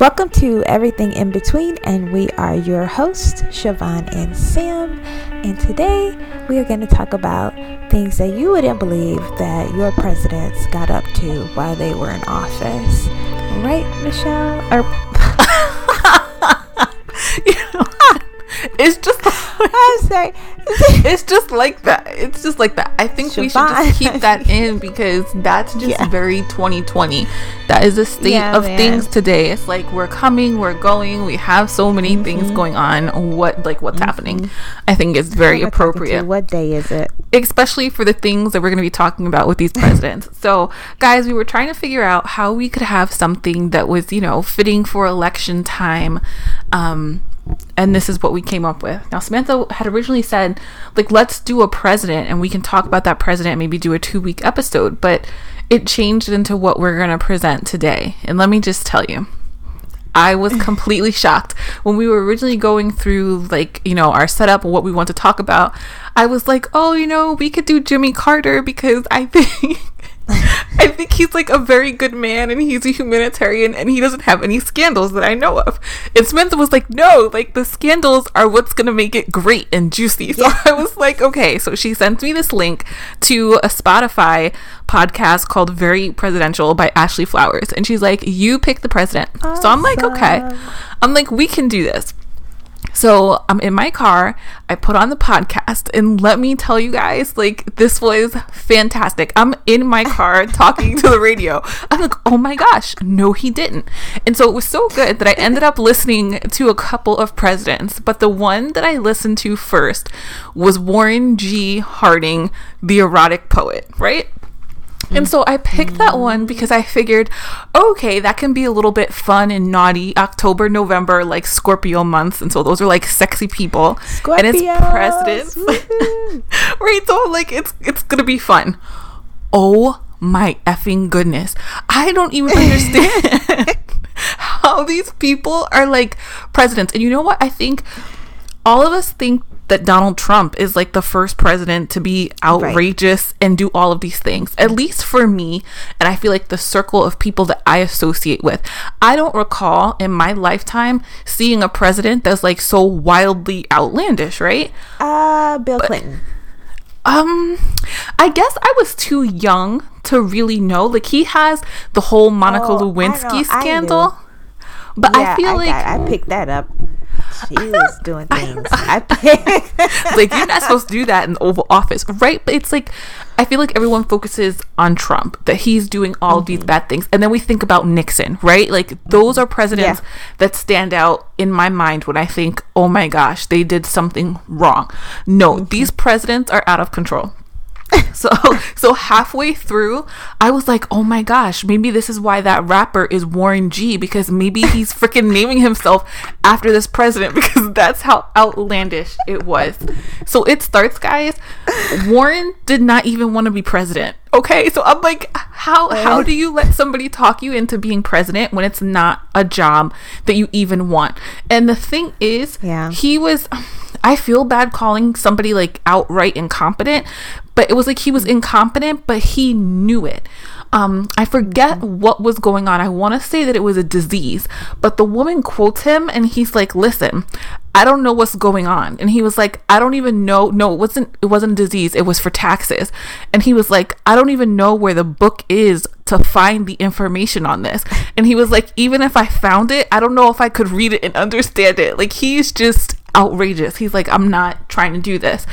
Welcome to Everything in Between, and we are your hosts, Siobhan and Sam. And today we are going to talk about things that you wouldn't believe that your presidents got up to while they were in office. Right, Michelle? Or you know, it's just I'm sorry. it's just like that. It's just like that. I think we should just keep that in because that's just Yeah. very 2020. That is the state Yeah, of man. things today. It's like we're coming, we're going, we have so many Mm-hmm. things going on. What like what's happening? I think is very Who am I talking to? appropriate What day is it? especially for the things that we're going to be talking about with these presidents. so, guys, we were trying to figure out how we could have something that was, you know, fitting for election time. Um, and this is what we came up with. Now, Samantha had originally said, like, let's do a president and we can talk about that president, maybe do a two week episode. But it changed into what we're going to present today. And let me just tell you. I was completely shocked when we were originally going through like, you know, our setup and what we want to talk about. I was like, "Oh, you know, we could do Jimmy Carter because I think I think he's like a very good man and he's a humanitarian and he doesn't have any scandals that I know of." And Samantha was like, "No, like the scandals are what's going to make it great and juicy." So I was like, "Okay." So she sends me this link to a Spotify podcast called Very Presidential by Ashley Flowers and she's like, "You pick the president." So I'm like, "Okay." I'm like, "We can do this." So I'm in my car. I put on the podcast, and let me tell you guys, like this was fantastic. I'm in my car talking to the radio. I'm like, oh my gosh, no, he didn't. And so it was so good that I ended up listening to a couple of presidents, but the one that I listened to first was Warren G. Harding, the erotic poet, right? And so I picked that one because I figured, okay, that can be a little bit fun and naughty. October, November, like Scorpio months, and so those are like sexy people, and it's Scorpios. presidents, right? So like it's it's gonna be fun. Oh my effing goodness! I don't even understand how these people are like presidents. And you know what? I think all of us think that Donald Trump is like the first president to be outrageous and do all of these things. At least for me, and I feel like the circle of people that I associate with. I don't recall in my lifetime seeing a president that's like so wildly outlandish, right? Uh, Bill Clinton. Um, I guess I was too young to really know. Like he has the whole Monica Oh, Lewinsky I scandal, do. but Yeah, I feel like got, I picked that up. She was doing things. I picked. like you're not supposed to do that in the Oval Office, right? But it's like I feel like everyone focuses on Trump that he's doing all of these mm-hmm. bad things, and then we think about Nixon, right? Like those are presidents Yeah. that stand out in my mind when I think, oh my gosh, they did something wrong. No, mm-hmm. these presidents are out of control. So so halfway through, I was like, "Oh my gosh, maybe this is why that rapper is Warren G because maybe he's freaking naming himself after this president because that's how outlandish it was." So it starts, guys. Warren did not even want to be president. Okay? So I'm like, "How how do you let somebody talk you into being president when it's not a job that you even want?" And the thing is, Yeah. he was I feel bad calling somebody like outright incompetent, but it was like he was incompetent, but he knew it. Um, I forget what was going on. I want to say that it was a disease, but the woman quotes him and he's like, "Listen, I don't know what's going on." And he was like, "I don't even know. No, it wasn't. It wasn't a disease. It was for taxes." And he was like, "I don't even know where the book is to find the information on this." And he was like, "Even if I found it, I don't know if I could read it and understand it." Like he's just outrageous. He's like, I'm not trying to do this.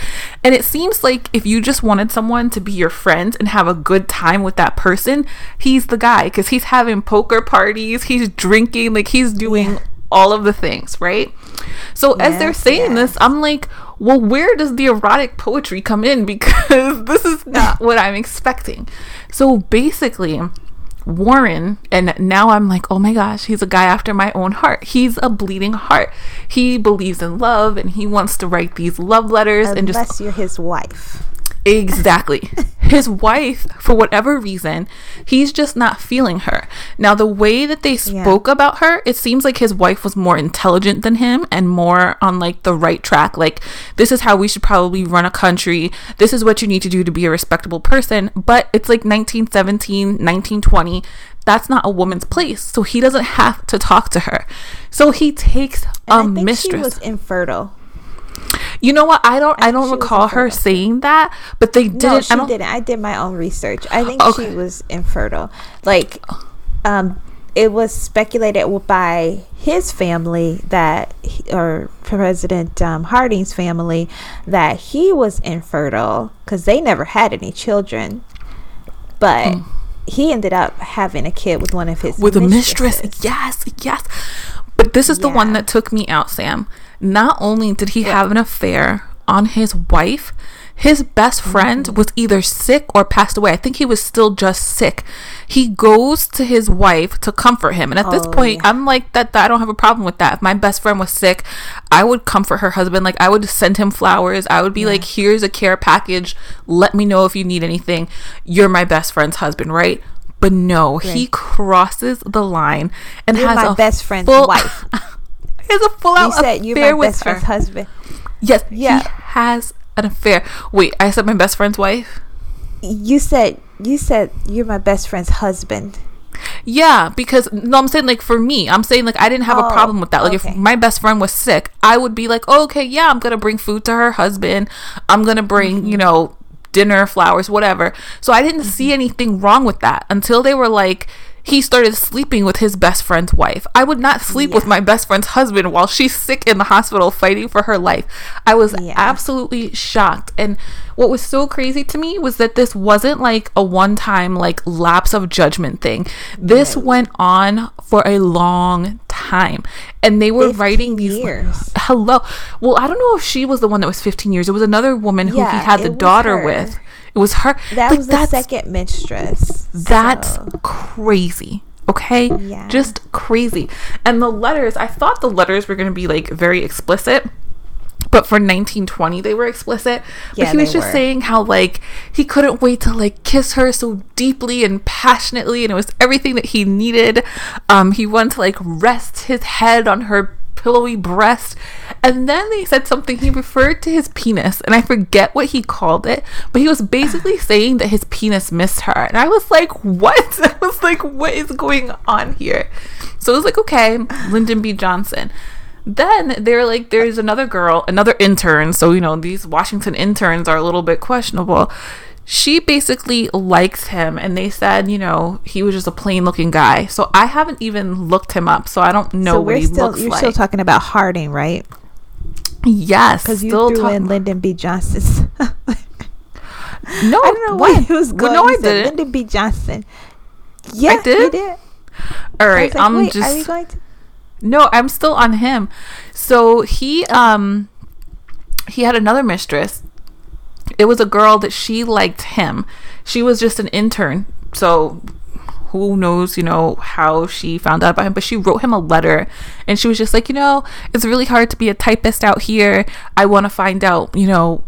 And it seems like if you just wanted someone to be your friend and have a good time with that person, he's the guy because he's having poker parties, he's drinking, like he's doing all of the things, right? So as they're saying yes. this, I'm like, well, where does the erotic poetry come in? Because this is not what I'm expecting. So basically, Warren, and now I'm like, oh my gosh, he's a guy after my own heart. He's a bleeding heart. He believes in love and he wants to write these love letters and just Unless you're his wife. Exactly. His wife, for whatever reason, he's just not feeling her. Now, the way that they Yeah. spoke about her, it seems like his wife was more intelligent than him and more on like the right track. Like, this is how we should probably run a country. This is what you need to do to be a respectable person. But it's like 1917, 1920. that's not a woman's place. So he doesn't have to talk to her. So he takes And a I think mistress. she was infertile. You know what? I don't. I, think don't recall her saying that, but they didn't. no, she I didn't. I did my own research. I think Okay. she was infertile. Like, um, it was speculated by his family that, he, or President um, Harding's family, that he was infertile because they never had any children, but. He ended up having a kid with one of his with a mistress. Yes, yes. But this is the one that took me out, Sam. Not only did he have an affair on his wife, his best Mm-hmm. friend was either sick or passed away. I think he was still just sick. He goes to his wife to comfort him. And at this Oh, point, yeah. I'm like that, that I don't have a problem with that. If my best friend was sick, I would comfort her husband. Like I would send him flowers. I would be like, "Here's a care package. Let me know if you need anything. You're my best friend's husband, right?" But no, he crosses the line and You're has my a best friend's full- wife. has a full out affair my with best her. friend's husband. Yes, Yeah. he has an affair. Wait, I said my best friend's wife. You said you said you're my best friend's husband. Yeah, because no, I'm saying like for me, I'm saying like I didn't have a Oh, problem with that. Like okay. if my best friend was sick, I would be like, oh, okay, yeah, I'm gonna bring food to her husband. I'm gonna bring Mm-hmm. you know dinner, flowers, whatever. So I didn't see Mm-hmm. anything anything wrong with that until they were like. He started sleeping with his best friend's wife. I would not sleep with my best friend's husband while she's sick in the hospital fighting for her life. I was Yeah. absolutely shocked. And what was so crazy to me was that this wasn't like a one time like lapse of judgment thing. This No. went on for a long time. And they were writing these years. Hello. Well, I don't know if she was the one that was 15 years. It was another woman who he had the daughter her. with. It was her. That Like, was the second mistress. that's so- crazy. Okay? Yeah. Just crazy. And the letters, I thought the letters were going to be like very explicit. But for 1920, they were explicit. But Yeah, he was just were. saying how, like, he couldn't wait to, like, kiss her so deeply and passionately. And it was everything that he needed. Um, he wanted to, like, rest his head on her pillowy breast. And then they said something, he referred to his penis. And I forget what he called it. But he was basically saying that his penis missed her. And I was like, what? I was like, what is going on here? So it was like, okay, Lyndon B. Johnson. Then they're like, there's another girl, another intern. So, you know, these Washington interns are a little bit questionable. She basically likes him, and they said, you know, he was just a plain looking guy. So I haven't even looked him up, so I don't know so what he still looks you're like. still talking about Harding, right? yes, Because you still threw talk- in Lyndon B. Johnson's. No, I don't know what? why it was Well, no, I didn't. Lyndon B. Johnson. Yeah, did? Did. All I was like, i'm just. Are we going to? No, I'm still on him. So he um he had another mistress. It was a girl that she liked him. She was just an intern. So who knows, you know, how she found out about him, but she wrote him a letter and she was just like, you know, it's really hard to be a typist out here. I want to find out, you know,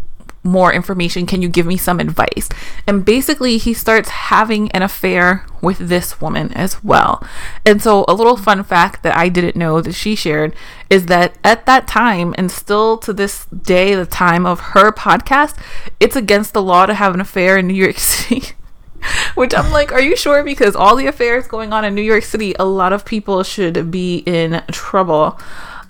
more information. Can you give me some advice? And basically, he starts having an affair with this woman as well. And so, a little fun fact that I didn't know that she shared is that at that time, and still to this day, the time of her podcast, it's against the law to have an affair in New York City. Which I'm like, are you sure? Because all the affairs going on in New York City, a lot of people should be in trouble.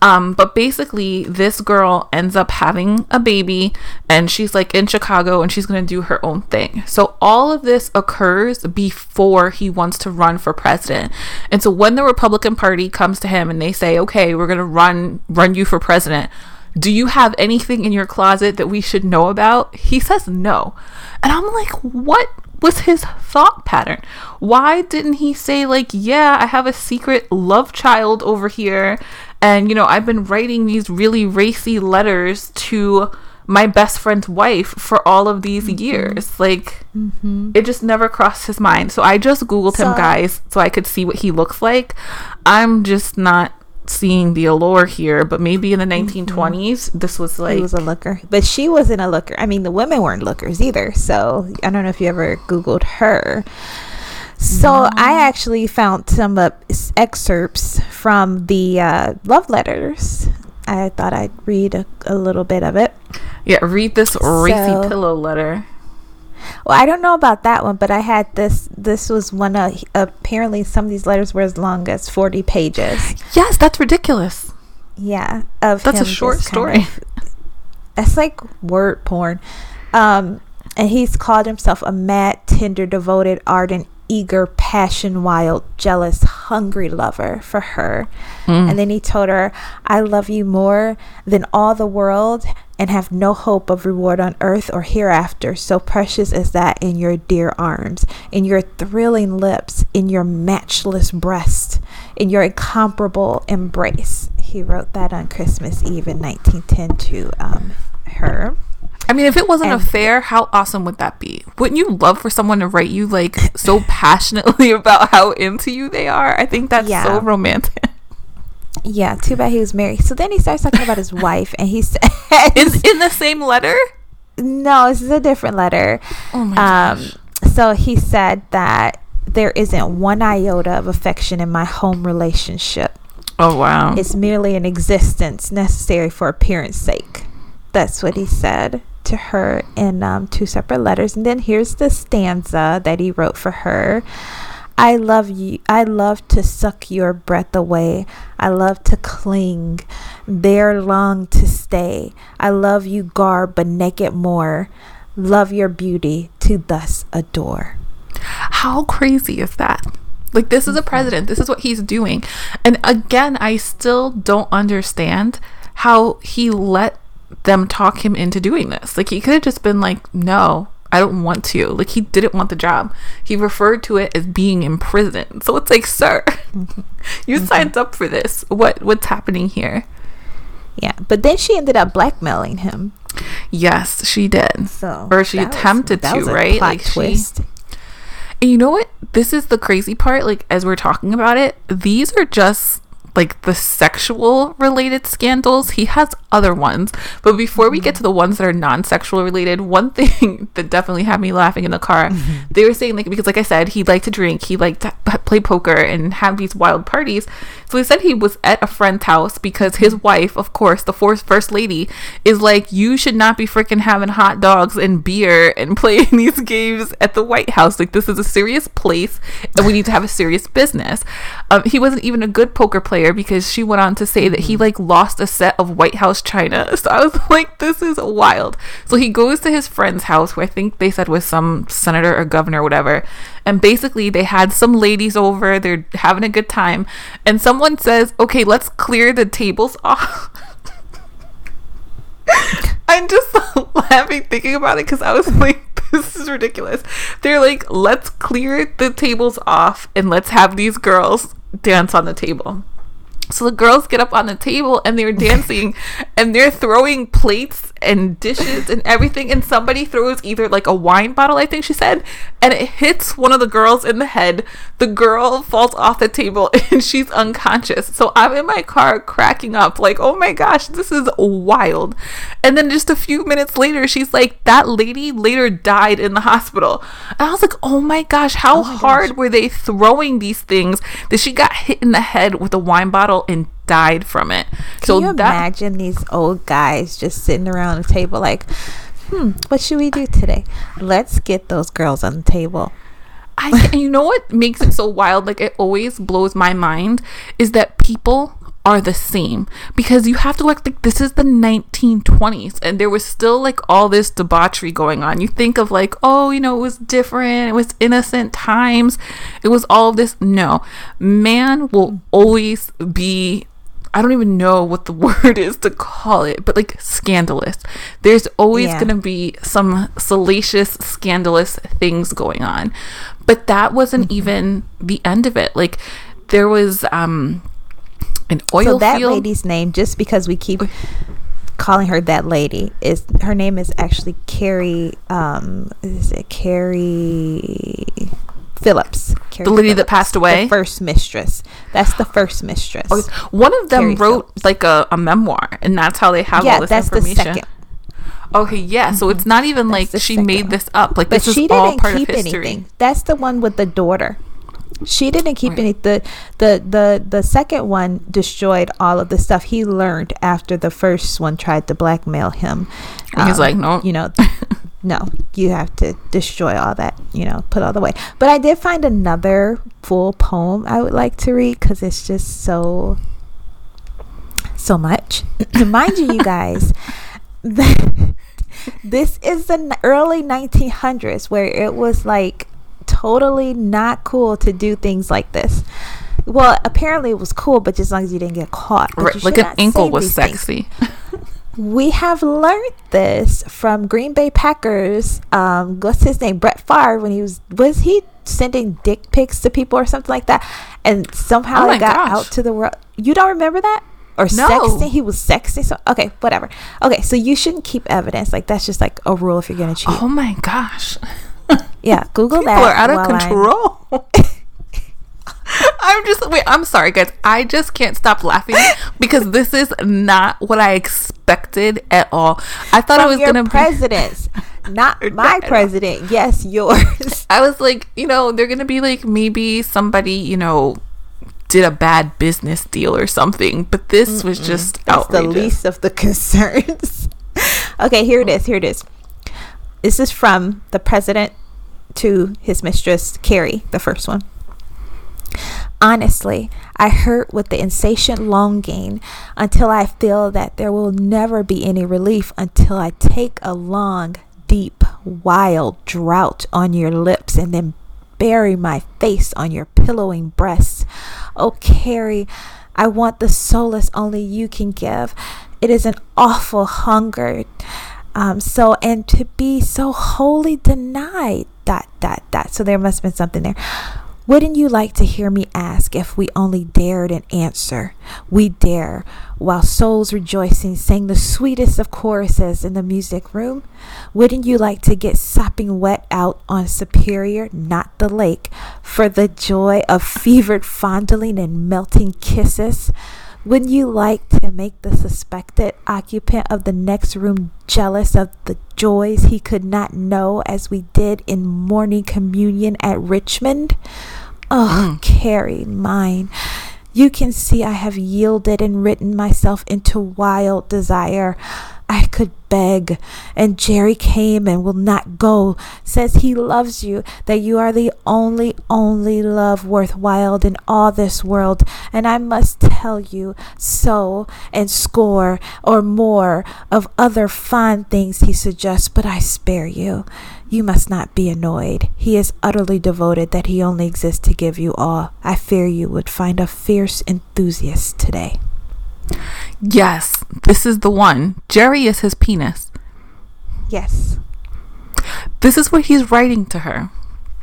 Um, but basically, this girl ends up having a baby, and she's like in Chicago, and she's gonna do her own thing. So all of this occurs before he wants to run for president. And so when the Republican Party comes to him and they say, "Okay, we're gonna run run you for president," do you have anything in your closet that we should know about? He says no. And I'm like, what was his thought pattern? Why didn't he say, like, yeah, I have a secret love child over here? And, you know, I've been writing these really racy letters to my best friend's wife for all of these mm-hmm. years. Like, mm-hmm. it just never crossed his mind. So I just Googled him, guys, so I could see what he looks like. I'm just not seeing the allure here, but maybe in the mm-hmm. 1920s, this was like. he was a looker, but she wasn't a looker. I mean, the women weren't lookers either. So I don't know if you ever Googled her. So I actually found some uh, excerpts from the uh, love letters. I thought I'd read a, a little bit of it. Yeah, read this racy So- pillow letter. Well, I don't know about that one, but I had this. This was one of apparently some of these letters were as long as forty pages. Yes, that's ridiculous. Yeah, of That's a short story. of- It's like word porn. Um, and he's called himself a mad, tender, devoted, ardent, eager, passion wild, jealous, hungry lover for her. Mm. And then he told her, I love you more than all the world and have no hope of reward on earth or hereafter, so precious as that in your dear arms, in your thrilling lips, in your matchless breast, in your incomparable embrace. He wrote that on Christmas Eve in 1910 to um, her. I mean, if it wasn't And- a fair, how awesome would that be? Wouldn't you love for someone to write you like so passionately about how into you they are? I think that's Yeah. so romantic. Yeah, too bad he was married. So then he starts talking about his wife, and he says, Is in the same letter? No, this is a different letter. Oh my Um, gosh. so he said that there isn't one iota of affection in my home relationship. Oh wow. It's merely an existence necessary for appearance sake. That's what he said to her in um, two separate letters. And then here's the stanza that he wrote for her. I love you. I love to suck your breath away. I love to cling, there long to stay. I love you, garb, but naked more. Love your beauty to thus adore. How crazy is that? Like, this is a president. This is what he's doing. And again, I still don't understand how he let them talk him into doing this. Like, he could have just been like, no, I don't want to. Like, he didn't want the job. He referred to it as being in prison. So it's like, sir, you mm-hmm. signed up for this. What What's happening here? Yeah, but then she ended up blackmailing him. Yes, she did. So or she was- attempted to, was a right? Like, she- twist. And you know what? This is the crazy part. Like, as we're talking about it, these are just like the sexual related scandals. He has other ones. But before we get to the ones that are non sexual related, one thing that definitely had me laughing in the car, they were saying, like, because like I said, he liked to drink, he liked to play poker and have these wild parties. So he said he was at a friend's house because his wife, of course, the first first lady, is like, you should not be freaking having hot dogs and beer and playing these games at the White House. Like, this is a serious place and we need to have a serious business. Um, he wasn't even a good poker player because she went on to say that he like lost a set of White House china. So I was like, this is wild. So he goes to his friend's house, who I think they said was some senator or governor or whatever. And basically, they had some ladies over. They're having a good time. And someone says, okay, let's clear the tables off. I'm just laughing thinking about it because I was like, this is ridiculous. They're like, let's clear the tables off and let's have these girls dance on the table. So the girls get up on the table and they're dancing and they're throwing plates and dishes and everything. And somebody throws either like a wine bottle, I think she said, and it hits one of the girls in the head. The girl falls off the table and she's unconscious. So I'm in my car cracking up, like, oh my gosh, this is wild. And then just a few minutes later, she's like, that lady later died in the hospital. And I was like, oh my gosh, how oh hard were they throwing these things that she got hit in the head with a wine bottle and died from it? Can you imagine these old guys just sitting around a table like, hmm, what should we do today? Let's get those girls on the table. I, you know what makes it so wild? Like it always blows my mind is that people are the same because you have to look like this is the 1920s and there was still like all this debauchery going on. You think of like, oh, you know, it was different, it was innocent times, it was all of this. No, man will always be I don't even know what the word is to call it, but like scandalous. There's always Yeah. going to be some salacious, scandalous things going on. But that wasn't Mm-hmm. even the end of it. Like there was um an oil so that field. lady's name, just because we keep calling her that lady, is her name is actually Carrie. Um, is it Carrie Phillips? Carrie The lady that passed away? the first mistress. That's the first mistress. Oh, One of them Carrie wrote Phillips. like a, a memoir, and that's how they have yeah, all this that's the information. second. Okay, yeah. So it's mm-hmm. not even like she second made this up. Like But this she is all part keep of history. anything. That's the one with the daughter. She didn't keep Right. any. The, the the the second one destroyed all of the stuff he learned after the first one tried to blackmail him. And he's like, um, "No." you know, no, you have to destroy all that, you know, put all the way. But I did find another full poem I would like to read because it's just so, so much. Mind you, you guys, this is the early 1900s where it was like totally not cool to do things like this. Well, apparently it was cool, but just as long as you didn't get caught. Right, like an ankle was sexy. we have learned this from Green Bay Packers. Um, what's his name? Brett Favre. When he was was he sending dick pics to people or something like that, and somehow oh it got gosh. out to the world. You don't remember that? Or no. sexting? He was sexting. So okay, whatever. Okay, so you shouldn't keep evidence. Like that's just like a rule if you're gonna cheat. Oh my gosh. Yeah, Google people that. People are out of control. I'm just wait. I'm sorry, guys. I just can't stop laughing because this is not what I expected at all. I thought From it was gonna presidents, be not my president. Yes, yours. I was like, you know, they're gonna be like maybe somebody, you know, did a bad business deal or something. But this Mm-mm. was just That's outrageous. the least of the concerns. okay, here it is. Here it is. This is from the president to his mistress, Carrie, the first one. Honestly, I hurt with the insatiate longing until I feel that there will never be any relief until I take a long, deep, wild drought on your lips and then bury my face on your pillowing breasts. Oh, Carrie, I want the solace only you can give. It is an awful hunger. Um, so, and to be so wholly denied, dot, dot, dot. So there must have been something there. Wouldn't you like to hear me ask if we only dared an answer? We dare, while souls rejoicing sang the sweetest of choruses in the music room. Wouldn't you like to get sopping wet out on Superior, not the lake, for the joy of fevered fondling and melting kisses? Wouldn't you like to make the suspected occupant of the next room jealous of the joys he could not know as we did in morning communion at Richmond? Oh, mm. Carrie, mine. You can see I have yielded and written myself into wild desire. I could beg. And Jerry came and will not go, says he loves you, that you are the only, only love worthwhile in all this world. And I must tell you so, and score or more of other fine things he suggests, but I spare you. You must not be annoyed. He is utterly devoted that he only exists to give you all. I fear you would find a fierce enthusiast today. Yes, this is the one. Jerry is his penis. Yes. This is what he's writing to her.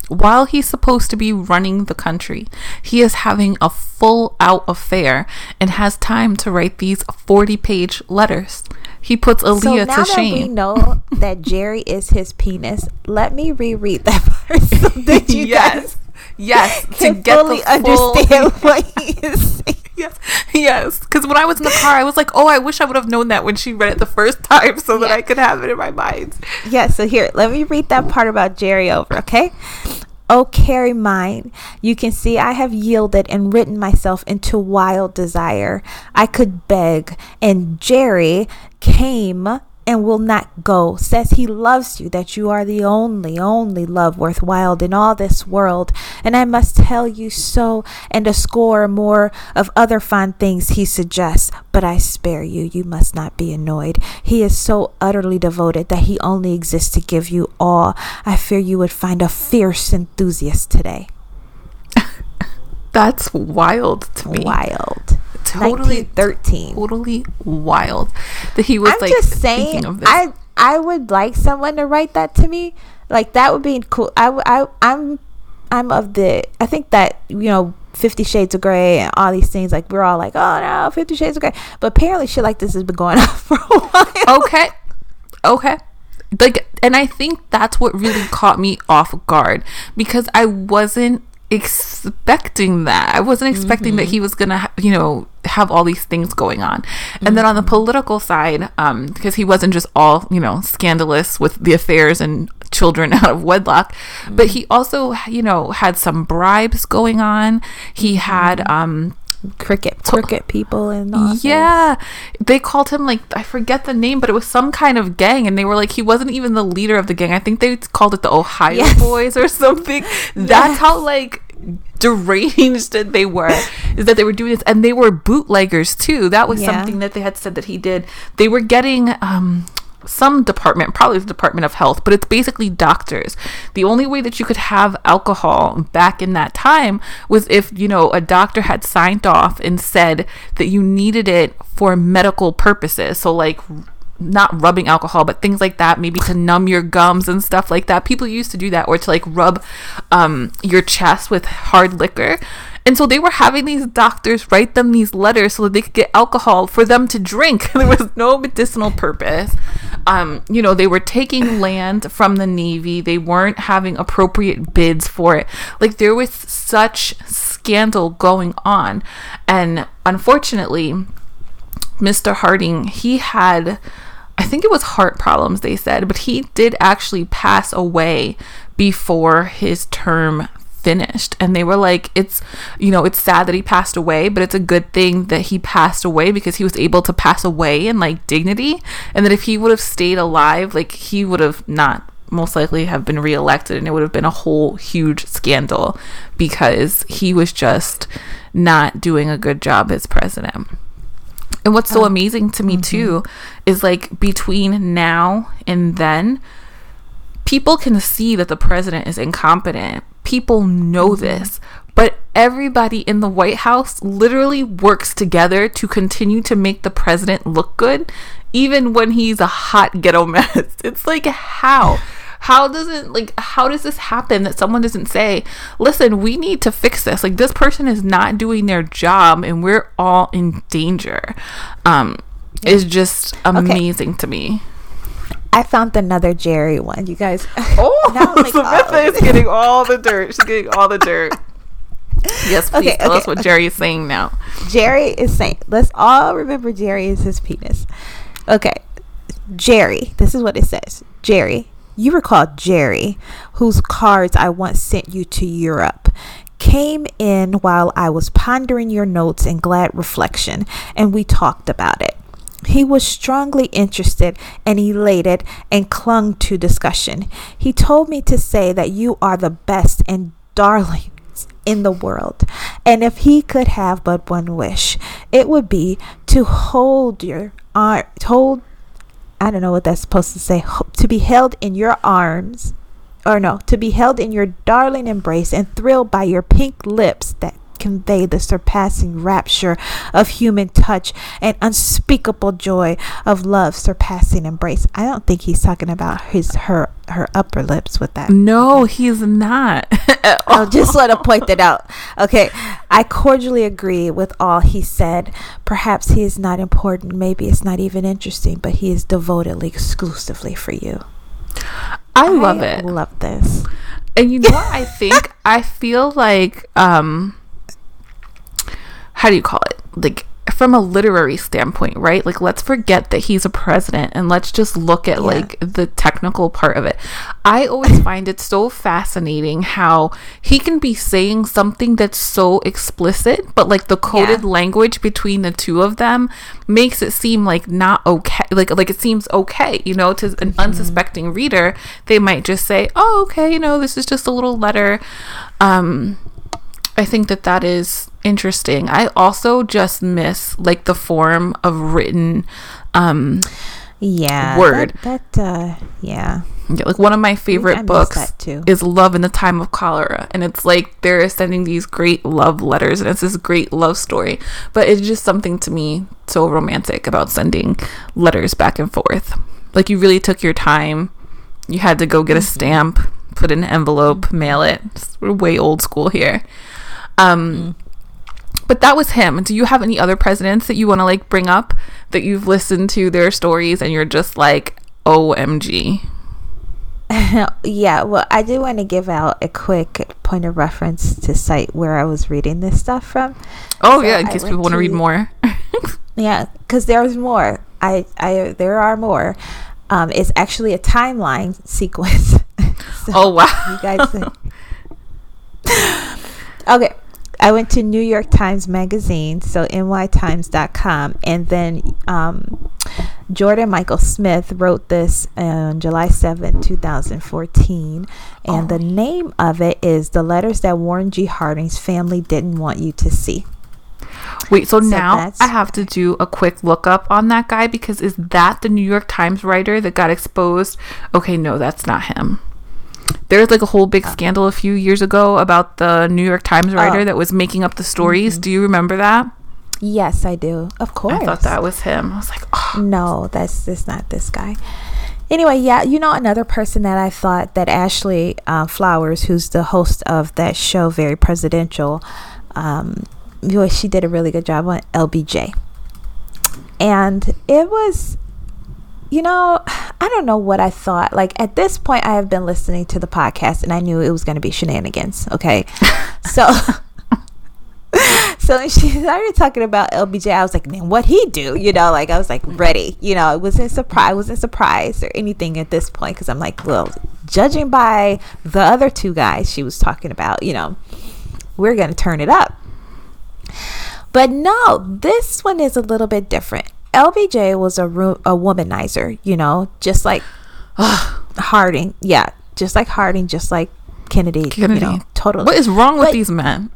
While he's supposed to be running the country, he is having a full out affair and has time to write these 40 page letters. He puts Aaliyah so to shame. That we know that Jerry is his penis. Let me reread that part so that you yes. guys yes can fully understand what he is saying. Yes, yes. Because when I was in the car, I was like, "Oh, I wish I would have known that when she read it the first time, so that I could have it in my mind." Yeah. So here, let me read that part about Jerry over. Okay. Oh, Carrie mine. You can see I have yielded and written myself into wild desire. I could beg, and Jerry came and will not go, says he loves you, that you are the only, only love worthwhile in all this world. And I must tell you so, and a score more of other fond things he suggests. But I spare you, you must not be annoyed. He is so utterly devoted that he only exists to give you all. I fear you would find a fierce enthusiast today. That's wild to me. Wild totally 13 totally wild that he was I'm like just saying I I would like someone to write that to me. Like that would be cool. I I I'm I'm of the I think that you know Fifty Shades of Grey and all these things like we're all like oh no Fifty Shades of Grey. But apparently shit like this has been going on for a while. Okay. Okay. Like and I think that's what really caught me off guard because I wasn't expecting that. I wasn't expecting mm-hmm. that he was gonna, ha- you know, have all these things going on. Mm-hmm. And then on the mm-hmm. political side, um, because he wasn't just all, you know, scandalous with the affairs and children out of wedlock, mm-hmm. but he also, you know, had some bribes going on. He had, mm-hmm. um, cricket cricket people in the office. Yeah, they called him like I forget the name, but it was some kind of gang, and they were like he wasn't even the leader of the gang. I think they called it the Ohio Yes. Boys or something. That's how like deranged that they were is that they were doing this. And they were bootleggers too. That was Yeah. something that they had said that he did. They were getting um some department probably the department of health but it's basically doctors. The only way that you could have alcohol back in that time was if you know a doctor had signed off and said that you needed it for medical purposes. So like not rubbing alcohol, but things like that, maybe to numb your gums and stuff like that. People used to do that, or to like rub um, your chest with hard liquor. And so they were having these doctors write them these letters so that they could get alcohol for them to drink. there was no medicinal purpose. Um, you know, they were taking land from the Navy, they weren't having appropriate bids for it. Like, there was such scandal going on. And unfortunately, Mr. Harding, he had, I think it was heart problems, they said, but he did actually pass away before his term finished. And they were like, it's, you know, it's sad that he passed away, but it's a good thing that he passed away because he was able to pass away in like dignity. And that if he would have stayed alive, like he would have not most likely have been reelected and it would have been a whole huge scandal because he was just not doing a good job as president. And what's so amazing to me too mm-hmm. is like between now and then, people can see that the president is incompetent. People know mm-hmm. this. But everybody in the White House literally works together to continue to make the president look good, even when he's a hot ghetto mess. It's like, how? How does it like how does this happen that someone doesn't say, "Listen, we need to fix this. Like this person is not doing their job and we're all in danger." Um is just amazing to me. I found another Jerry one. You guys. Oh, like, Samantha oh. is getting all the dirt. She's getting all the dirt. Yes, please Okay, tell okay, us what okay. Jerry is saying now. Jerry is saying, let's all remember Jerry is his penis. Okay. Jerry, this is what it says. Jerry, you recall Jerry, whose cards I once sent you to Europe, came in while I was pondering your notes in glad reflection, and we talked about it. He was strongly interested and elated and clung to discussion. He told me to say that you are the best and darlings in the world. And if he could have but one wish, it would be to hold your arm, hold, I don't know what that's supposed to say, to be held in your arms, or no, to be held in your darling embrace and thrilled by your pink lips that convey the surpassing rapture of human touch and unspeakable joy of love surpassing embrace. I don't think he's talking about his her her upper lips with that. No, he's not. I'll just want to point that out. Okay, I cordially agree with all he said. Perhaps he is not important. Maybe it's not even interesting, but he is devotedly, exclusively for you. I love it. Love this. And you know what I think? I feel like um how do you call it? Like from a literary standpoint, right? Like let's forget that he's a president and let's just look at Yeah. like the technical part of it. I always find it so fascinating how he can be saying something that's so explicit, but like the coded Yeah. language between the two of them makes it seem like not okay. Like like it seems okay, you know, to an unsuspecting reader, they might just say, "Oh, okay, you know, this is just a little letter." Um I think that that is interesting. I also just miss like the form of written um Yeah. Word. That, that uh, yeah. yeah, like one of my favorite books too. is Love in the Time of Cholera and it's like they're sending these great love letters and it's this great love story but it's just something to me so romantic about sending letters back and forth like you really took your time you had to go get a Mm-hmm. stamp put in an envelope mail it It's- we're way old school here um but that was him do you have any other presidents that you want to like bring up that you've listened to their stories and you're just like omg yeah, well, I do want to give out a quick point of reference to cite where I was reading this stuff from. Oh So yeah, in case people want to read more. Yeah, because there's more. I, I, there are more. Um, it's actually a timeline sequence. So oh wow. you guys. okay, I went to New York Times Magazine, so nytimes.com, and then um, Jordan Michael Smith wrote this on July 7, 2014, and Oh. the name of it is The Letters That Warren G. Harding's Family Didn't Want You to See. Wait, so, So now I have to do a quick lookup on that guy because is that the New York Times writer that got exposed? Okay, no, that's not him. There's like a whole big scandal a few years ago about the New York Times writer Oh. that was making up the stories. Do you remember that? Yes, I do. Of course. I thought that was him. I was like, oh, No, that's that's not this guy. Anyway, yeah, you know another person that I thought that Ashley uh, Flowers, who's the host of that show, Very Presidential, um, she did a really good job on LBJ, and it was, you know, I don't know what I thought. Like at this point, I have been listening to the podcast, and I knew it was going to be shenanigans. Okay, so. So she started talking about LBJ, I was like, man, what he do? You know, like I was like ready. You know, it wasn't surprise, wasn't surprise or anything at this point because I'm like, well, judging by the other two guys she was talking about, you know, we're gonna turn it up. But no, this one is a little bit different. LBJ was a ru- a womanizer, you know, just like Harding. Yeah, just like Harding, just like Kennedy. Kennedy. You know, totally. what is wrong with But- these men?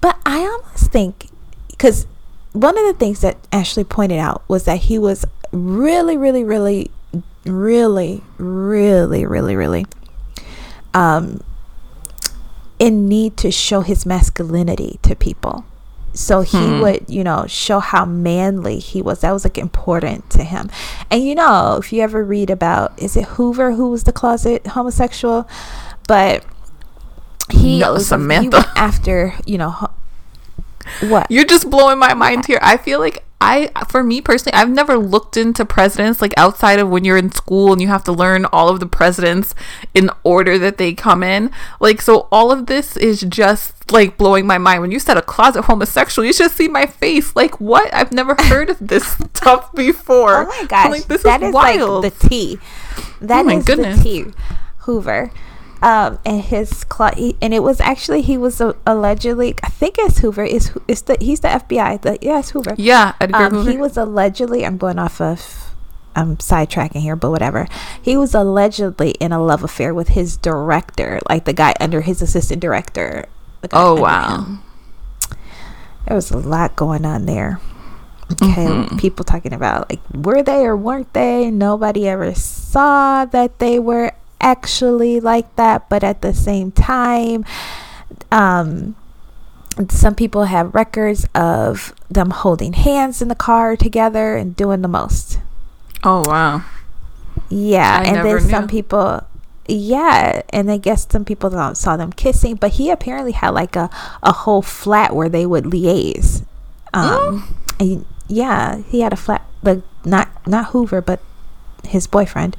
But I almost think because one of the things that Ashley pointed out was that he was really, really, really, really, really, really, really um, in need to show his masculinity to people. So he Hmm. would, you know, show how manly he was. That was like important to him. And you know, if you ever read about, is it Hoover who was the closet homosexual? But he, No, was- he went after, you know, what? You're just blowing my mind here. I feel like I, for me personally, I've never looked into presidents like outside of when you're in school and you have to learn all of the presidents in order that they come in. Like, so all of this is just like blowing my mind. When you said a closet homosexual, you should see my face. Like, what? I've never heard of this stuff before. Oh my gosh, Like, this that is is wild. like the T. That Oh my is goodness. the T. Hoover. Um, and his cl- he, and it was actually he was a, allegedly I think it's Hoover is it's the he's the FBI the yeah it's Hoover yeah, Edgar um, Hoover. he was allegedly I'm going off of I'm sidetracking here but whatever he was allegedly in a love affair with his director like the guy under his assistant director oh wow. him there was a lot going on there. Okay, Mm-hmm. people talking about like were they or weren't they? Nobody ever saw that they were actually like that, but at the same time, um, some people have records of them holding hands in the car together and doing the most. Oh wow. Yeah, I and then some people, yeah, and I guess some people don't- saw them kissing, but he apparently had like a a whole flat where they would liaise. Um, and yeah, he had a flat, like not not Hoover, but his boyfriend,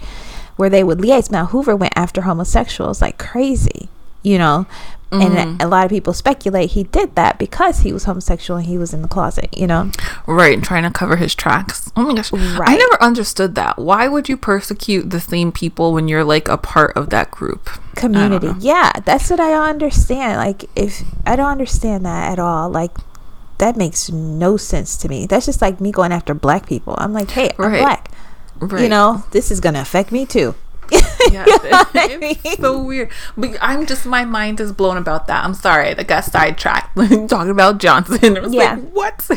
where they would liaise. Now Hoover went after homosexuals like crazy, you know. Mm-hmm. And a lot of people speculate he did that because he was homosexual and he was in the closet, you know. Right, and trying to cover his tracks. Oh my gosh. I never understood that. Why would you persecute the same people when you're like a part of that group? community. Yeah, that's what I don't understand. Like, if I don't understand that at all, like that makes no sense to me. That's just like me going after black people. I'm like, hey, I'm Right. black. Right. You know, this is gonna affect me too. Yeah, You know what I it's so weird. But I'm just my mind is blown about that. I'm sorry, I got sidetracked talking about Johnson. Was Yeah. like, what?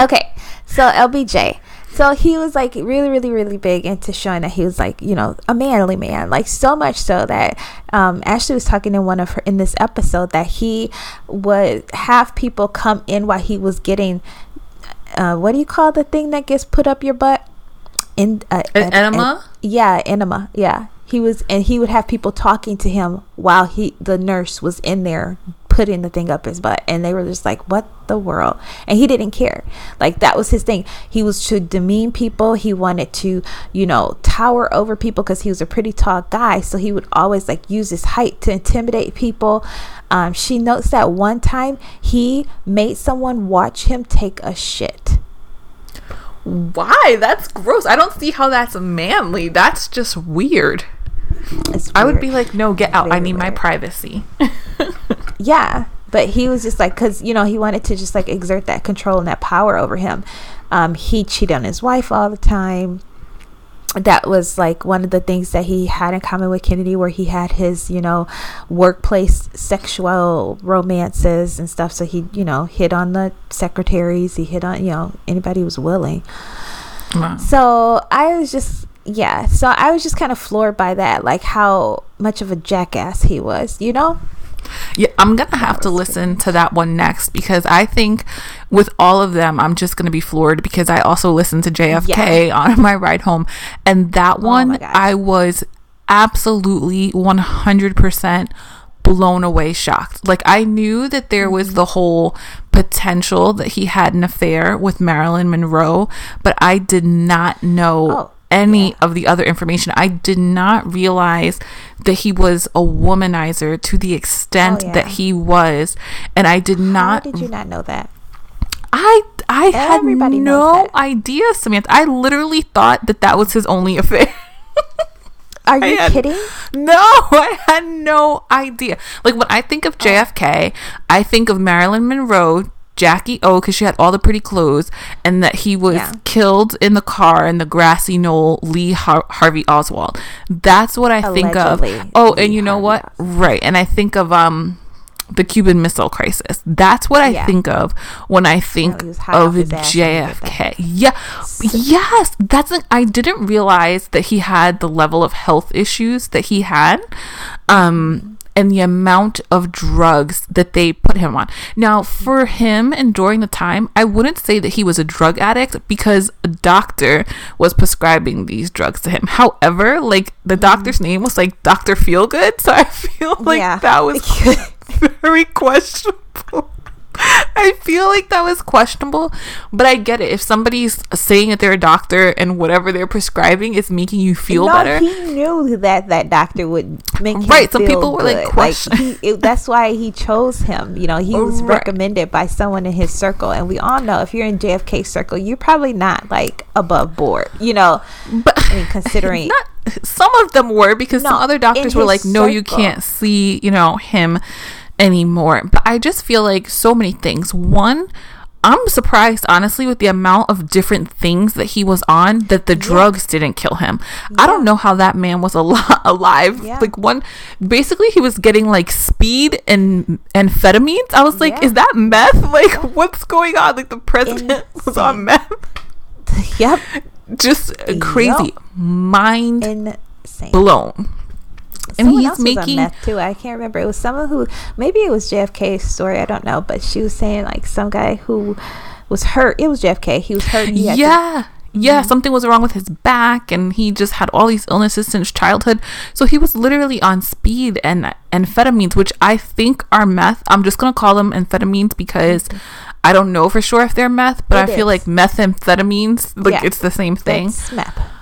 okay, so LBJ. So he was like really, really, really big into showing that he was like, you know, a manly man. Like so much so that um, Ashley was talking in one of her in this episode that he would have people come in while he was getting, uh, what do you call the thing that gets put up your butt? In uh, An enema? yeah, enema. Yeah, he was, and he would have people talking to him while he, the nurse, was in there putting the thing up his butt, and they were just like, "What the world?" And he didn't care. Like that was his thing. He was to demean people. He wanted to, you know, tower over people because he was a pretty tall guy. So he would always like use his height to intimidate people. Um, she notes that one time he made someone watch him take a shit. Why? That's gross. I don't see how that's manly. That's just weird. I would be like, no, get out. I need my privacy. yeah but he was just like because you know he wanted to just like exert that control and that power over him um, he cheated on his wife all the time that was like one of the things that he had in common with Kennedy, where he had his, you know, workplace sexual romances and stuff. So he, you know, hit on the secretaries, he hit on, you know, anybody who was willing. Wow. So I was just, yeah. So I was just kind of floored by that, like how much of a jackass he was, you know? Yeah, I'm gonna have to listen to that one next because I think with all of them, I'm just gonna be floored because I also listened to JFK yeah. on my ride home, and that oh one oh I was absolutely 100% blown away shocked. Like I knew that there was mm-hmm. the whole potential that he had an affair with Marilyn Monroe, but I did not know oh any yeah. of the other information. I did not realize that he was a womanizer to the extent oh, yeah. that he was, and I did not. Did you not know that? I I Everybody had no idea, Samantha. I literally thought that that was his only affair. Are you had, kidding? No, I had no idea. Like when I think of oh. JFK, I think of Marilyn Monroe Jackie O because she had all the pretty clothes, and that he was yeah. killed in the car in the grassy knoll. Lee Har- Harvey Oswald. That's what I Allegedly, think of. Oh, Lee and you know Harvey what? Oswald. Right, and I think of um the Cuban Missile Crisis. That's what I yeah. think of when I think oh, of JFK. Yeah, yes, that's. An, I didn't realize that he had the level of health issues that he had. Um, and the amount of drugs that they put him on. Now, for him and during the time, I wouldn't say that he was a drug addict because a doctor was prescribing these drugs to him. However, like the mm-hmm. doctor's name was like Dr. Feelgood, so I feel like yeah. that was very questionable. I feel like that was questionable, but I get it. If somebody's saying that they're a doctor and whatever they're prescribing is making you feel no, better, he knew that that doctor would make him right. Some people were good. like, like he, it, that's why he chose him. You know, he was right. recommended by someone in his circle, and we all know if you're in JFK circle, you're probably not like above board. You know, but I mean, considering. Not, some of them were because no, some other doctors were like, "No, you can't see, you know, him anymore. But I just feel like so many things. One, I'm surprised, honestly, with the amount of different things that he was on that the yeah. drugs didn't kill him. Yeah. I don't know how that man was al- alive. Yeah. Like one, basically, he was getting like speed and amphetamines. I was like, is that meth? Like, what's going on? Like the president Insane. was on meth. Yep. Just crazy, yep. mind Insane. blown and Someone he's making meth too. I can't remember. It was someone who maybe it was JFK's story. I don't know, but she was saying like some guy who was hurt. It was JFK. He was hurt. He yeah. To, yeah, mm-hmm. something was wrong with his back, and he just had all these illnesses since childhood. So he was literally on speed and amphetamines, which I think are meth. I'm just gonna call them amphetamines because. I don't know for sure if they're meth, but it I is. feel like methamphetamines, like yeah. it's the same thing. It's meth.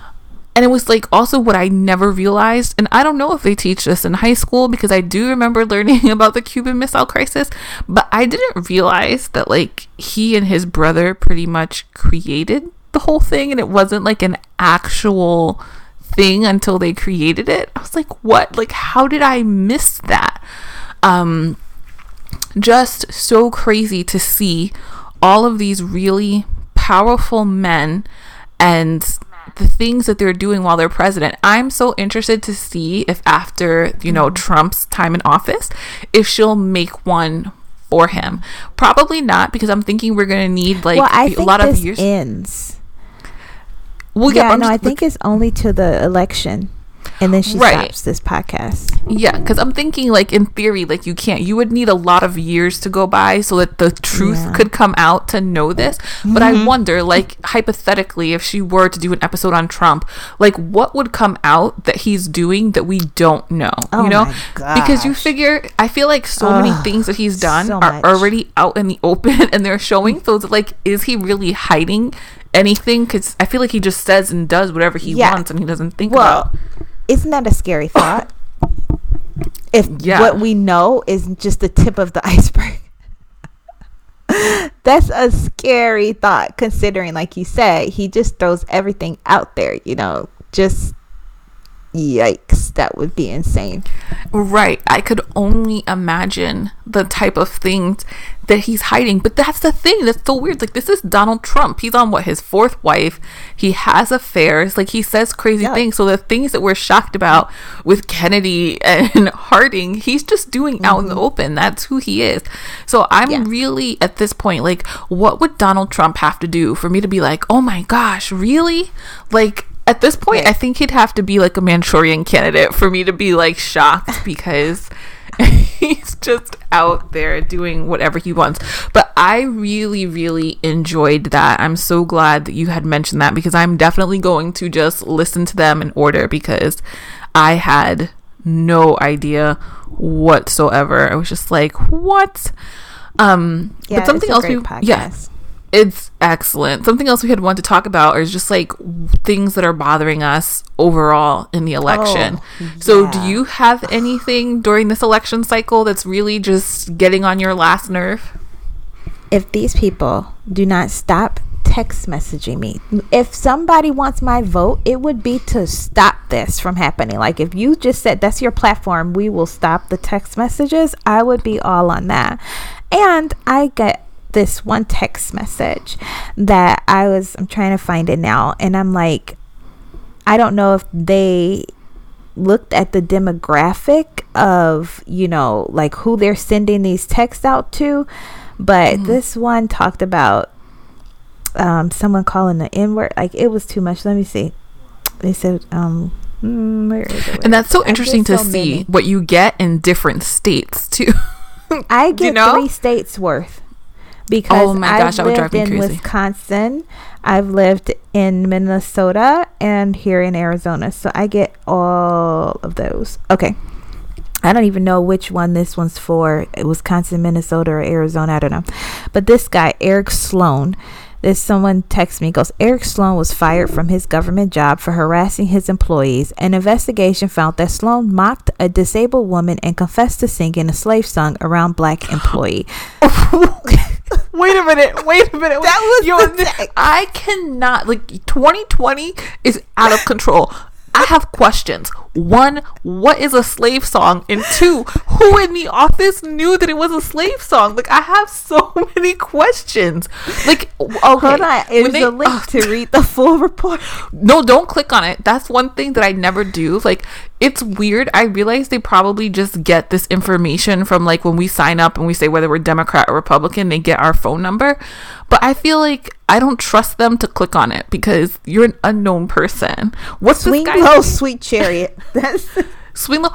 And it was like also what I never realized. And I don't know if they teach this in high school because I do remember learning about the Cuban Missile Crisis, but I didn't realize that like he and his brother pretty much created the whole thing and it wasn't like an actual thing until they created it. I was like, what? Like, how did I miss that? Um, just so crazy to see all of these really powerful men and the things that they're doing while they're president. I'm so interested to see if after, you know, mm-hmm. Trump's time in office, if she'll make one for him. Probably not because I'm thinking we're going to need like well, a lot of years. ends. Well, yeah, yeah no, I think it's only to the election and then she right. stops this podcast. Yeah, because I'm thinking like in theory, like you can't. You would need a lot of years to go by so that the truth yeah. could come out to know this. But mm-hmm. I wonder, like hypothetically, if she were to do an episode on Trump, like what would come out that he's doing that we don't know? Oh you know, because you figure, I feel like so Ugh, many things that he's done so are already out in the open and they're showing. So it's like, is he really hiding? anything because I feel like he just says and does whatever he yeah. wants and he doesn't think well, about isn't that a scary thought? if yeah. what we know is just the tip of the iceberg. That's a scary thought considering like you said, he just throws everything out there, you know, just yikes, that would be insane. Right. I could only imagine the type of things that he's hiding. But that's the thing that's so weird. Like, this is Donald Trump. He's on what, his fourth wife. He has affairs. Like, he says crazy Yeah. things. So, the things that we're shocked about with Kennedy and Harding, he's just doing out in the mm-hmm. open. That's who he is. So, I'm Yeah. really at this point, like, what would Donald Trump have to do for me to be like, oh my gosh, really? Like, at this point, Right. I think he'd have to be like a Manchurian candidate for me to be like shocked because he's just out there doing whatever he wants. But I really, really enjoyed that. I'm so glad that you had mentioned that because I'm definitely going to just listen to them in order because I had no idea whatsoever. I was just like, what? Um, Yeah, but something else we, podcast. yeah, it's excellent. Something else we had wanted to talk about is just like things that are bothering us overall in the election. Oh, so, do you have anything during this election cycle that's really just getting on your last nerve? if these people do not stop text messaging me, if somebody wants my vote, it would be to stop this from happening. Like if you just said that's your platform, we will stop the text messages, I would be all on that. And I get this one text message that I was I'm trying to find it now and I'm like I don't know if they looked at the demographic of you know like who they're sending these texts out to but this one talked about um someone calling the n word like it was too much let me see they said um mm, where is it? And that's so interesting to so see many. what you get in different states too. I Do you get know? three states worth because Oh my gosh, I've would drive lived me in crazy. Wisconsin, I've lived in Minnesota, and here in Arizona. So I get all of those. Okay. I don't even know which one this one's for Wisconsin, Minnesota, or Arizona. I don't know. But this guy, Eric Sloan, this someone texts me goes Eric Sloan was fired from his government job for harassing his employees. An investigation found that Sloan mocked a disabled woman and confessed to singing a slave song around black employee. wait a minute. Wait a minute. That was Yo, the th- I cannot like 2020 is out of control. I have questions. One, what is a slave song? And two, who in the office knew that it was a slave song? Like I have so many questions. Like okay, Hold on, there's they- a link ugh, to read the full report. no, don't click on it. That's one thing that I never do. Like, it's weird. I realize they probably just get this information from like when we sign up and we say whether we're Democrat or Republican, they get our phone number. But I feel like I don't trust them to click on it because you're an unknown person. What's Swing this guy? low, sweet chariot. That's Swing low.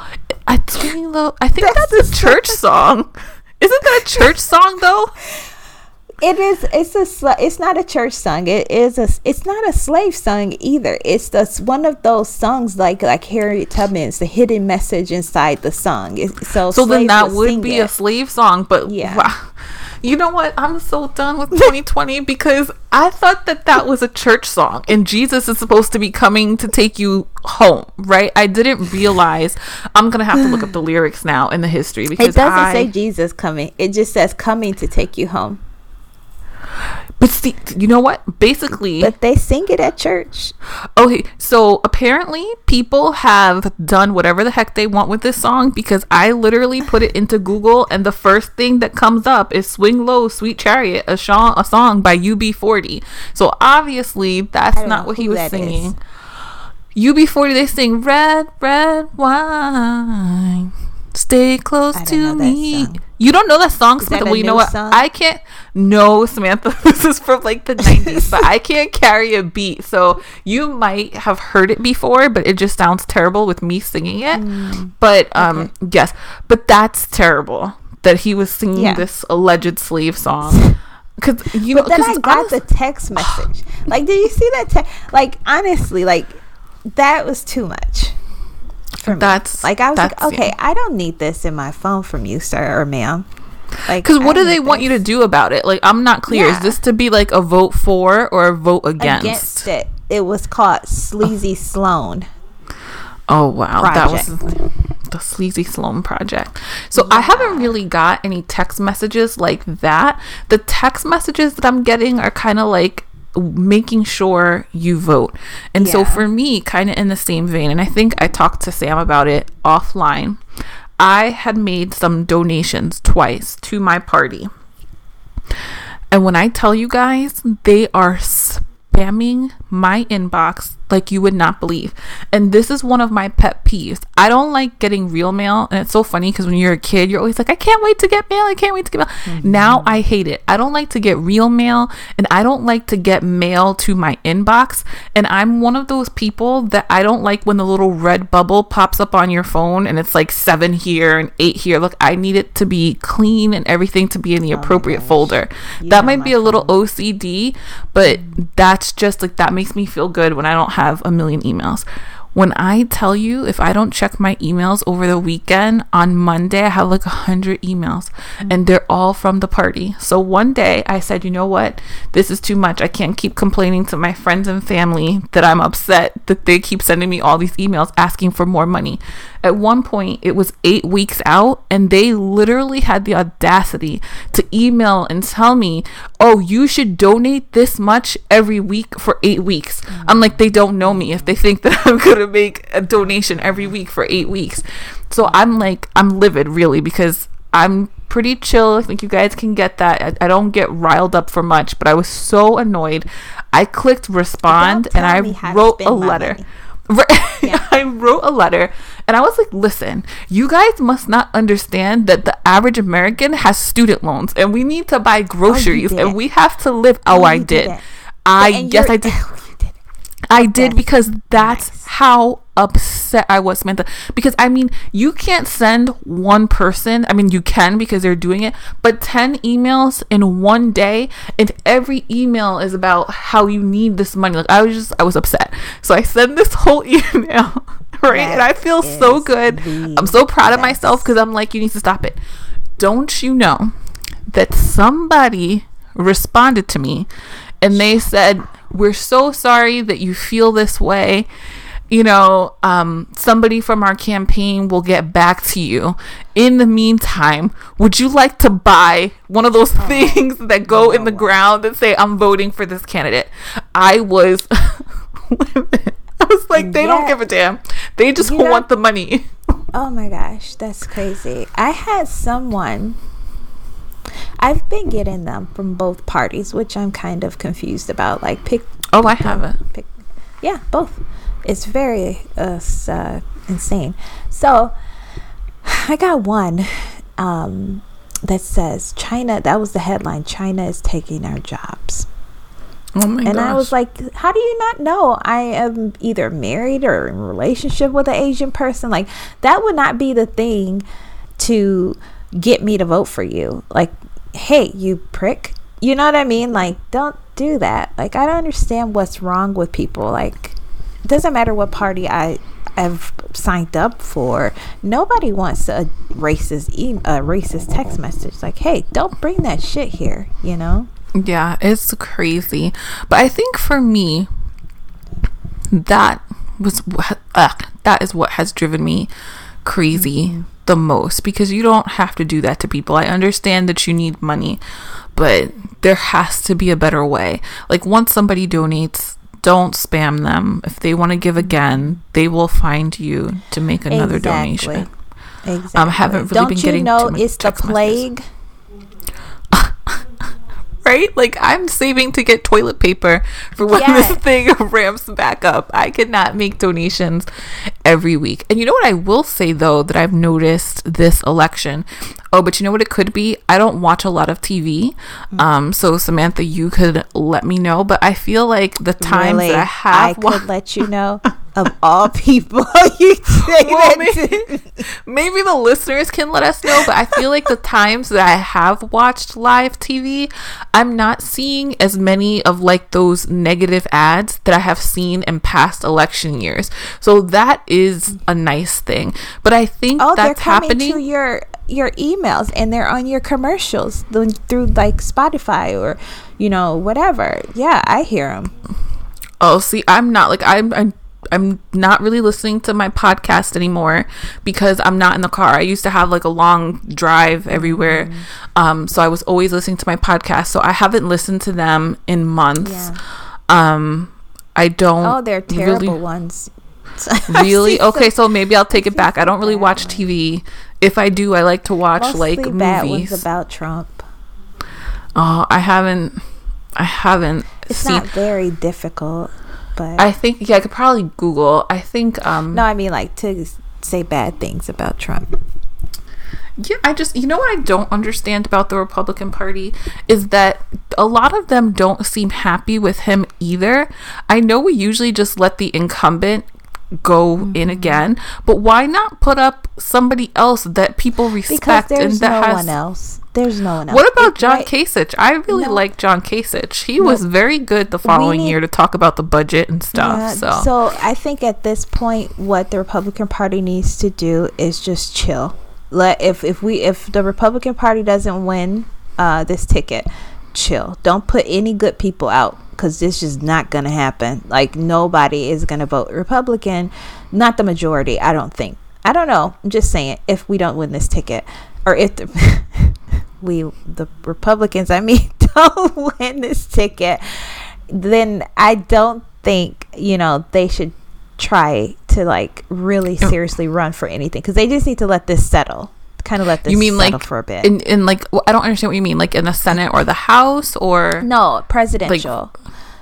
I swing low. I think That's that's, a church song. Isn't that a church song though? it is. It's a. It's not a church song. It is a. It's not a slave song either. It's the one of those songs like like Harriet Tubman's, the hidden message inside the song. It, so So then that would be it. a slave song, but Yeah. wow. You know what? I'm so done with 2020 because I thought that that was a church song and Jesus is supposed to be coming to take you home, right? I didn't realize. I'm going to have to look up the lyrics now in the history because It doesn't I, say Jesus coming. It just says coming to take you home. But see, you know what? Basically, But they sing it at church. Okay, so apparently people have done whatever the heck they want with this song because I literally put it into Google and the first thing that comes up is "Swing Low, Sweet Chariot," a song, a song by UB40. So obviously that's don't what he was that is. singing. UB40 they sing "Red, Red Wine." Stay close to know that me. You don't know that song, Samantha? a Well, you know what? song? I can't. No, Samantha. This is from like the '90s, but I can't carry a beat. So you might have heard it before, but it just sounds terrible with me singing it. Mm. But um, yes, but that's terrible that he was singing Yeah. this alleged slave song. Because you know, But then 'cause I got honest- the text message. Like, did you see that? Te- like, honestly, like that was too much. For me. That's- like I was like, okay, I don't need this in my phone from you, sir or ma'am. Like, Because what do they want you to do about it? Like, I'm not clear. Yeah. Is this to be like a vote for or a vote against? against it? It was called Sleazy Sloan. Oh wow, that was the sleazy Sloan project. So I haven't really got any text messages like that. The text messages that I'm getting are kind of like making sure you vote. And so for me, kind of in the same vein, and I think I talked to Sam about it offline. I had made some donations twice to my party. And when I tell you guys, they are spamming my inbox like you would not believe. And this is one of my pet peeves. I don't like getting real mail. And it's so funny because when you're a kid, you're always like, I can't wait to get mail. I can't wait to get mail. Mm-hmm. Now I hate it. I don't like to get real mail and I don't like to get mail to my inbox. And I'm one of those people that I don't like when the little red bubble pops up on your phone and it's like seven here and eight here. Look, I need it to be clean and everything to be in the oh appropriate gosh. folder. You that might be a little OCD, but that's just like that makes me feel good when I don't have a million emails. When I tell you if I don't check my emails over the weekend, on Monday I have like a hundred emails mm. and they're all from the party. So one day I said, you know what? This is too much. I can't keep complaining to my friends and family that I'm upset that they keep sending me all these emails asking for more money. At one point, it was eight weeks out, and they literally had the audacity to email and tell me, Oh, you should donate this much every week for eight weeks. I'm like, they don't know me if they think that I'm going to make a donation every week for eight weeks. So I'm like, I'm livid really because I'm pretty chill. I think you guys can get that. I, I don't get riled up for much, but I was so annoyed. I clicked respond and tell me how I wrote a letter. Right. I wrote a letter and I was like, listen, you guys must not understand that the average American has student loans and we need to buy groceries and we have to live. Oh, I did. I, yes, I did. I did because that's Nice. how upset I was, Samantha. Because I mean, you can't send one person. I mean, you can because they're doing it, but 10 emails in one day, and every email is about how you need this money. Like, I was just, I was upset. So I sent this whole email, right? and I feel so good. I'm so proud of myself because I'm like, you need to stop it. Don't you know that somebody responded to me and they said, We're so sorry that you feel this way. You know, um, somebody from our campaign will get back to you. In the meantime, would you like to buy one of those things that go in the ground that say, I'm voting for this candidate? I was. was like, they don't give a damn. They just You know- want the money. Oh my gosh, that's crazy. I had someone. I've been getting them from both parties, which I'm kind of confused about. Like, pick. Oh, I have it. Pick. Yeah, both. It's very uh, uh, insane. So, I got one um, that says China. That was the headline. China is taking our jobs. Oh my And gosh. I was like, how do you not know I am either married or in a relationship with an Asian person? Like, that would not be the thing to get me to vote for you. Like, hey, you prick. You know what I mean? Like, don't do that. Like, I don't understand what's wrong with people. Like, it doesn't matter what party I have signed up for. Nobody wants a racist e- a racist text message. Like, hey, don't bring that shit here. You know? Yeah, it's crazy. But I think for me, that was what, uh, that is what has driven me crazy the most because you don't have to do that to people. I understand that you need money, but there has to be a better way. Like once somebody donates, don't spam them. If they want to give again, they will find you to make another donation. Exactly. Um, haven't really Don't been you getting know it's the plague? right? Like I'm saving to get toilet paper for when Yes. this thing ramps back up. I cannot make donations every week. And you know what I will say though that I've noticed this election. Oh, but you know what it could be? I don't watch a lot of TV. Mm. Um so Samantha, you could let me know, but I feel like the times Really? that I have I wa- could let you know of all people you say Well, that maybe, maybe the listeners can let us know, but I feel like the times that I have watched live TV, I'm not seeing as many of like those negative ads that I have seen in past election years. So that is a nice thing. But I think Oh, that's happening. to your your emails and they're on your commercials th- through like Spotify or you know whatever. Yeah, I hear them. Oh, see, I'm not like I'm. I'm I'm not really listening to my podcast anymore because I'm not in the car. I used to have like a long drive everywhere. Mm-hmm. Um, so I was always listening to my podcast. So I haven't listened to them in months. Yeah. Um, I don't. Oh, they're terrible really, ones. really? Okay, so maybe I'll take it back. I don't really watch TV. If I do, I like to watch Mostly like bad movies. ones about Trump. Oh, I haven't. I haven't It's seen. not very difficult, but I think yeah, I could probably Google. I think um no, I mean like to say bad things about Trump. Yeah, I just you know what I don't understand about the Republican Party is that a lot of them don't seem happy with him either. I know we usually just let the incumbent go Mm-hmm. in again, but why not put up somebody else that people respect and that no has one else. There's no one else. What about John right- Kasich? I really No. like John Kasich. He was very good the following need- year to talk about the budget and stuff. Yeah, so. I think at this point, what the Republican Party needs to do is just chill. Let if if we if the Republican Party doesn't win uh, this ticket, chill. Don't put any good people out because this is not gonna happen. Like nobody is gonna vote Republican, not the majority. I don't think. I don't know. I'm just saying. If we don't win this ticket, or if the we the Republicans, I mean, don't win this ticket, then I don't think you know they should try to like really oh. seriously run for anything because they just need to let this settle. Kind of let this you mean like for a bit. in, in like I don't understand what you mean like in the Senate or the House or no, presidential.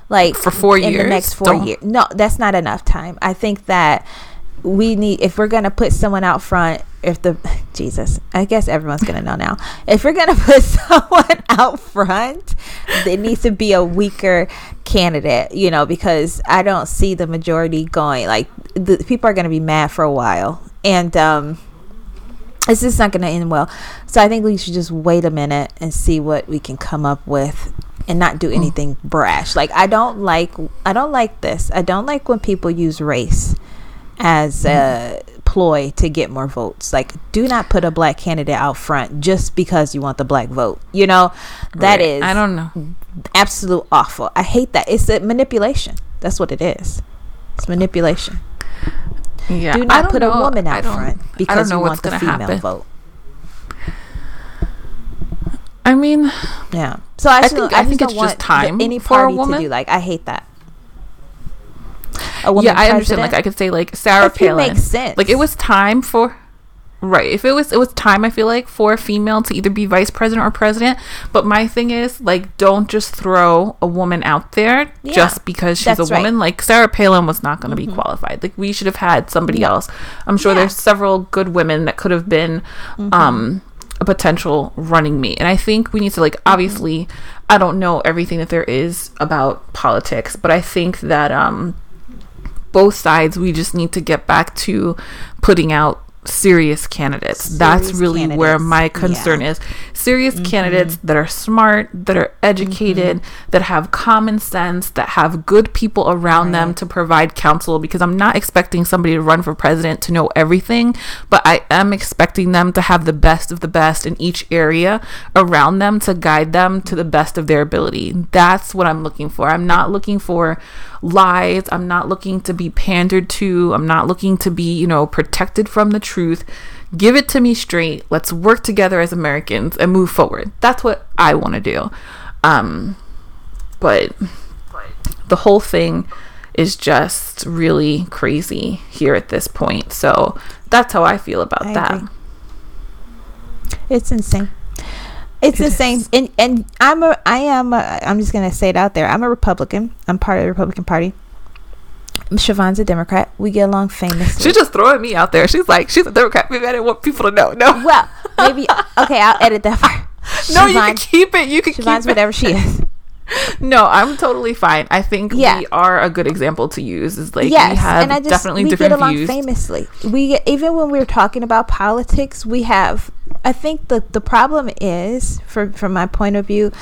Like, for four in the years? next 4 years. No, that's not enough time. I think that we need if we're gonna put someone out front. If the Jesus, I guess everyone's gonna know now. If we're gonna put someone out front, it needs to be a weaker candidate. You know, because I don't see the majority going. Like the people are gonna be mad for a while, and um it's just not going to end well. So I think we should just wait a minute and see what we can come up with and not do mm. anything brash. Like I don't like I don't like this. I don't like when people use race as a mm. ploy to get more votes. Like do not put a black candidate out front just because you want the black vote. You know, that Right. is I don't know. absolute awful. I hate that. It's a manipulation. That's what it is. It's manipulation. Yeah, Do I not don't put a know. woman I out front I don't because know you what's want the female happen. vote. I mean, Yeah. So I, just think- don't- I think it's just time the- any for a party to woman. do like I hate that. A woman yeah, I understand. Like? I could say like Sarah If it Palin. makes sense. Like it was time for. Right. If it was it was time I feel like for a female to either be vice president or president, but my thing is like don't just throw a woman out there Yeah, just because she's a right. Mm-hmm. woman. Like Sarah Palin was not going to be qualified. Like we should have had somebody else. I'm sure Yeah. there's several good women that could have been Mm-hmm. um a potential running mate. And I think we need to like Mm-hmm. obviously I don't know everything that there is about politics, but I think that um both sides we just need to get back to putting out serious candidates. That's Serious really where my concern yeah. is. Serious Mm-hmm. candidates that are smart that are educated that have common sense that have good people around them to provide counsel because i'm not expecting somebody to run for president to know everything but i am expecting them to have the best of the best in each area around them to guide them to the best of their ability. That's what i'm looking for. I'm not looking for lies. I'm not looking to be pandered to. I'm not looking to be you know protected from the truth. Give it to me straight. Let's work together as americans and move forward. That's what i want to do. Um but the whole thing is just really crazy here at this point. So that's how i feel about I that. agree. It's insane. It's the same. And and I'm a I am a, I'm just gonna say it out there. I'm a Republican. I'm part of the Republican Party. Siobhan's a Democrat. We get along famously. she's just throwing me out there she's like she's a democrat maybe i didn't want people to know no well, maybe okay. I'll edit that part. no you can keep it you can keep Siobhan's it whatever she is. No, I'm totally fine. I think Yeah. we are a good example to use. Is like yes, we have and I just definitely we different get along views. famously. We even when we're talking about politics, we have. I think the the problem is, for from my point of view,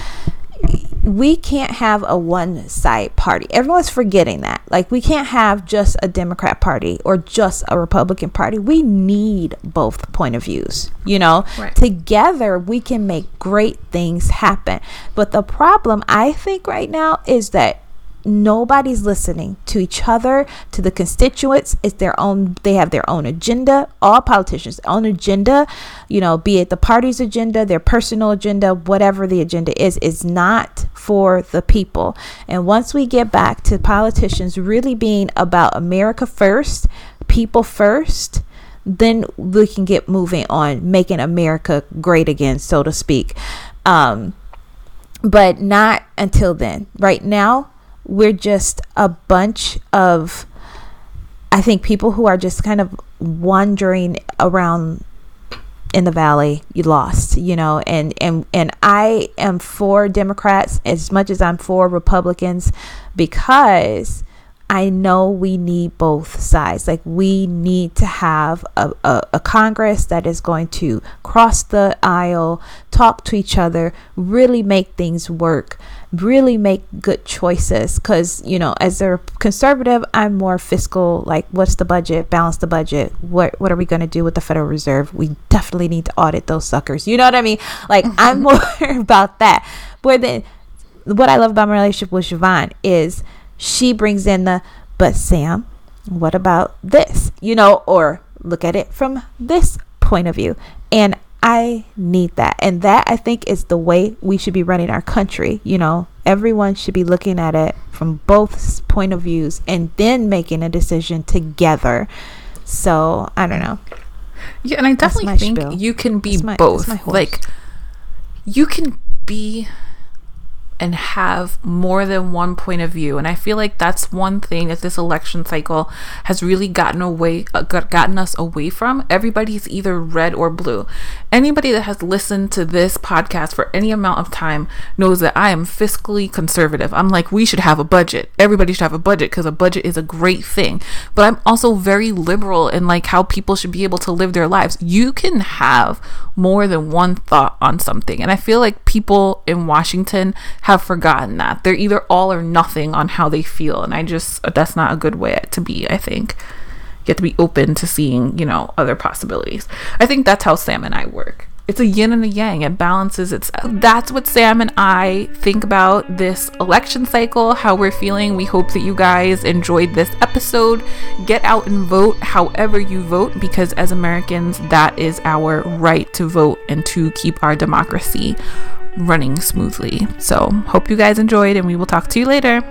we can't have a one side party. Everyone's forgetting that. Like we can't have just a Democrat party or just a Republican party. We need both point of views. You know, Right. together we can make great things happen. But the problem I think right now is that nobody's listening to each other, to the constituents. It's their own, they have their own agenda. All politicians, own agenda, you know, be it the party's agenda, their personal agenda, whatever the agenda is, is not for the people. And once we get back to politicians really being about America first, people first, then we can get moving on making America great again, so to speak. Um, but not until then. Right now, we're just a bunch of, I think, people who are just kind of wandering around in the valley you lost you know and and and i am for democrats as much as i'm for republicans because I know we need both sides. Like, we need to have a, a, a, Congress that is going to cross the aisle, talk to each other, really make things work, really make good choices. Because, you know, as a conservative, I'm more fiscal. Like, what's the budget? Balance the budget. What, what are we going to do with the Federal Reserve? We definitely need to audit those suckers. You know what I mean? Like, I'm more about that. But then, what I love about my relationship with Siobhan is she brings in the, but Sam, what about this? You know, or look at it from this point of view. And I need that. And that I think is the way we should be running our country. You know, everyone should be looking at it from both point of views and then making a decision together. So I don't know. Yeah, and I definitely think spiel. you can be my, both. Like you can be and have more than one point of view. And I feel like that's one thing that this election cycle has really gotten away, uh, gotten us away from. Everybody's either red or blue. Anybody that has listened to this podcast for any amount of time knows that I am fiscally conservative. I'm like, we should have a budget. Everybody should have a budget because a budget is a great thing. But I'm also very liberal in like how people should be able to live their lives. You can have more than one thought on something. And I feel like people in Washington have forgotten that. They're either all or nothing on how they feel. And I just, that's not a good way to be, I think. You have to be open to seeing, you know, other possibilities. I think that's how Sam and I work it's a yin and a yang it balances itself that's what sam and i think about this election cycle how we're feeling we hope that you guys enjoyed this episode get out and vote however you vote because as americans that is our right to vote and to keep our democracy running smoothly. So hope you guys enjoyed and we will talk to you later